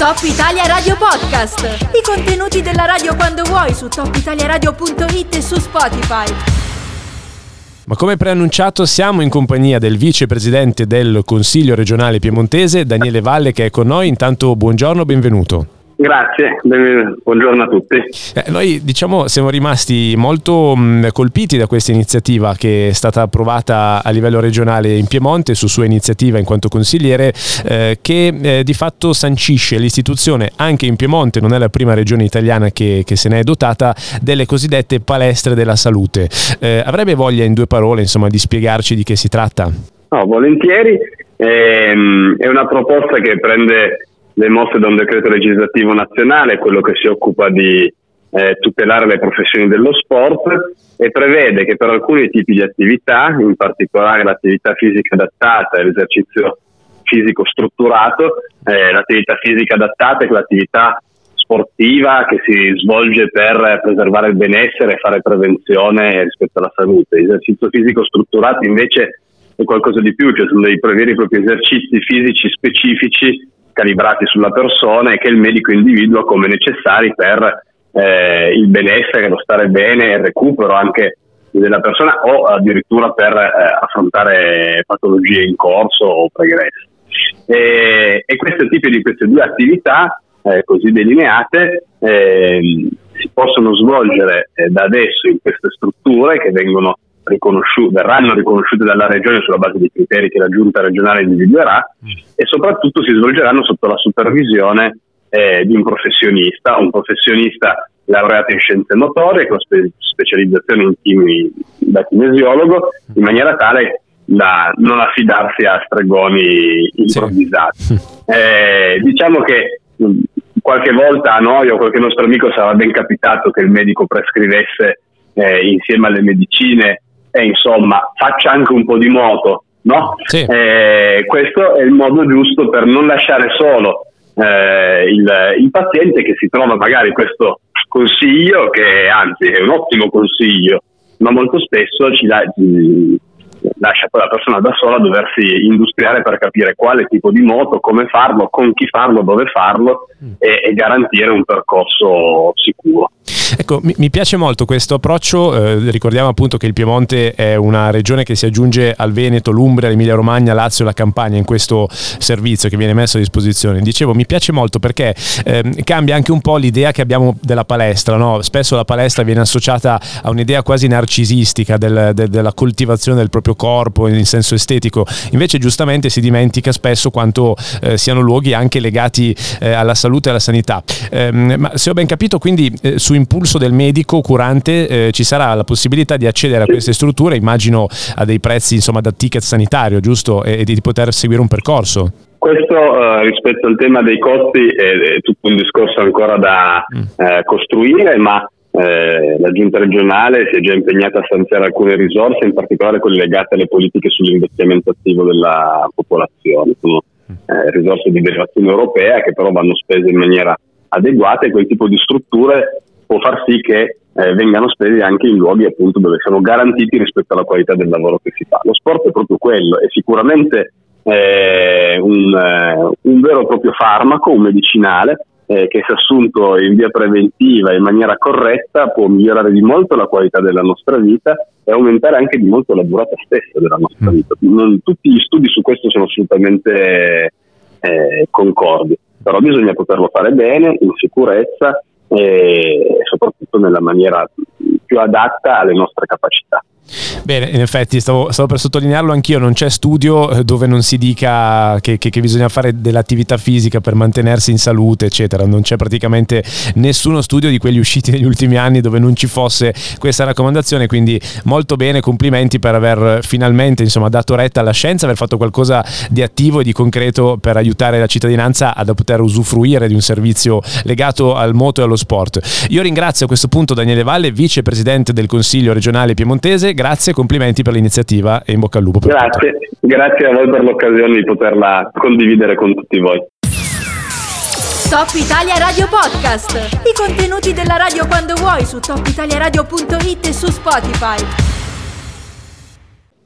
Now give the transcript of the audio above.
Top Italia Radio Podcast. I contenuti della radio quando vuoi su topitaliaradio.it e su Spotify. Ma come preannunciato siamo in compagnia del vicepresidente del Consiglio regionale piemontese, Daniele Valle, che è con noi. Intanto buongiorno, benvenuto. Grazie, buongiorno a tutti. Eh, noi diciamo siamo rimasti molto mh, colpiti da questa iniziativa che è stata approvata a livello regionale in Piemonte su sua iniziativa in quanto consigliere eh, che eh, di fatto sancisce l'istituzione anche in Piemonte, non è la prima regione italiana che, che se ne è dotata, delle cosiddette palestre della salute. Eh, avrebbe voglia in due parole insomma, di spiegarci di che si tratta? No, volentieri. Ehm, è una proposta che prende le mosse da un decreto legislativo nazionale, quello che si occupa di eh, tutelare le professioni dello sport e prevede che per alcuni tipi di attività, in particolare l'attività fisica adattata e l'esercizio fisico strutturato, eh, l'attività fisica adattata è quell'attività sportiva che si svolge per preservare il benessere e fare prevenzione rispetto alla salute. L'esercizio fisico strutturato invece è qualcosa di più, cioè sono dei veri e propri esercizi fisici specifici calibrati sulla persona e che il medico individua come necessari per eh, il benessere, lo stare bene, il recupero anche della persona o addirittura per eh, affrontare patologie in corso o pregresse. E, e questo tipo di queste due attività eh, così delineate ehm, si possono svolgere eh, da adesso in queste strutture che vengono riconosciute, verranno riconosciute dalla regione sulla base dei criteri che la giunta regionale individuerà mm. e soprattutto si svolgeranno sotto la supervisione eh, di un professionista, un professionista laureato in scienze motorie con spe- specializzazione in chimi, da kinesiologo, in maniera tale da non affidarsi a stregoni improvvisati. Sì. Eh, diciamo che mm, qualche volta a noi o qualche nostro amico sarà ben capitato che il medico prescrivesse eh, insieme alle medicine e insomma faccia anche un po' di moto, no? Sì. Eh, questo è il modo giusto per non lasciare solo eh, il, il, paziente che si trova magari questo consiglio, che anzi è un ottimo consiglio, ma molto spesso ci, ci lascia poi la persona da sola a doversi industriare per capire quale tipo di moto, come farlo, con chi farlo, dove farlo mm. e, e garantire un percorso sicuro. Ecco, mi, mi, piace molto questo approccio, eh, ricordiamo appunto che il Piemonte è una regione che si aggiunge al Veneto, l'Umbria, l'Emilia Romagna, Lazio e la Campania in questo servizio che viene messo a disposizione. Dicevo, mi piace molto perché eh, cambia anche un po' l'idea che abbiamo della palestra, no? spesso la palestra viene associata a un'idea quasi narcisistica del, de, della coltivazione del proprio corpo in senso estetico, invece giustamente si dimentica spesso quanto eh, siano luoghi anche legati eh, alla salute e alla sanità. Ehm, ma se ho ben capito, quindi eh, su impulso del medico curante eh, ci sarà la possibilità di accedere a queste strutture, immagino a dei prezzi insomma da ticket sanitario, giusto? E, e di poter seguire un percorso. Questo eh, rispetto al tema dei costi è, è, tutto un discorso ancora da mm. eh, costruire, ma eh, la giunta regionale si è già impegnata a stanziare alcune risorse, in particolare quelle legate alle politiche sull'investimento attivo della popolazione. Sono mm. eh, risorse di derivazione europea che però vanno spese in maniera adeguata e quel tipo di strutture può far sì che eh, vengano spesi anche in luoghi appunto dove siamo garantiti rispetto alla qualità del lavoro che si fa. Lo sport è proprio quello, è sicuramente eh, un, eh, un, vero e proprio farmaco, un medicinale eh, che se assunto in via preventiva in maniera corretta può migliorare di molto la qualità della nostra vita e aumentare anche di molto la durata stessa della nostra mm. vita. Non tutti gli studi su questo sono assolutamente eh, concordi, però bisogna poterlo fare bene, in sicurezza e soprattutto nella maniera più adatta alle nostre capacità. Bene, in effetti stavo, stavo, per sottolinearlo anch'io, non c'è studio eh, dove non si dica che, che, che, bisogna fare dell'attività fisica per mantenersi in salute, eccetera. Non c'è praticamente nessuno studio di quelli usciti negli ultimi anni dove non ci fosse questa raccomandazione, quindi molto bene, complimenti per aver finalmente insomma, dato retta alla scienza, aver fatto qualcosa di attivo e di concreto per aiutare la cittadinanza a poter usufruire di un servizio legato al moto e allo sport. Io ringrazio a questo punto Daniele Valle, vicepresidente del Consiglio regionale piemontese grazie, complimenti per l'iniziativa e in bocca al lupo. grazie, tutto. grazie a voi per l'occasione di poterla condividere con tutti voi. Top Italia Radio Podcast. I contenuti della radio quando vuoi su topitaliaradio.it e su Spotify.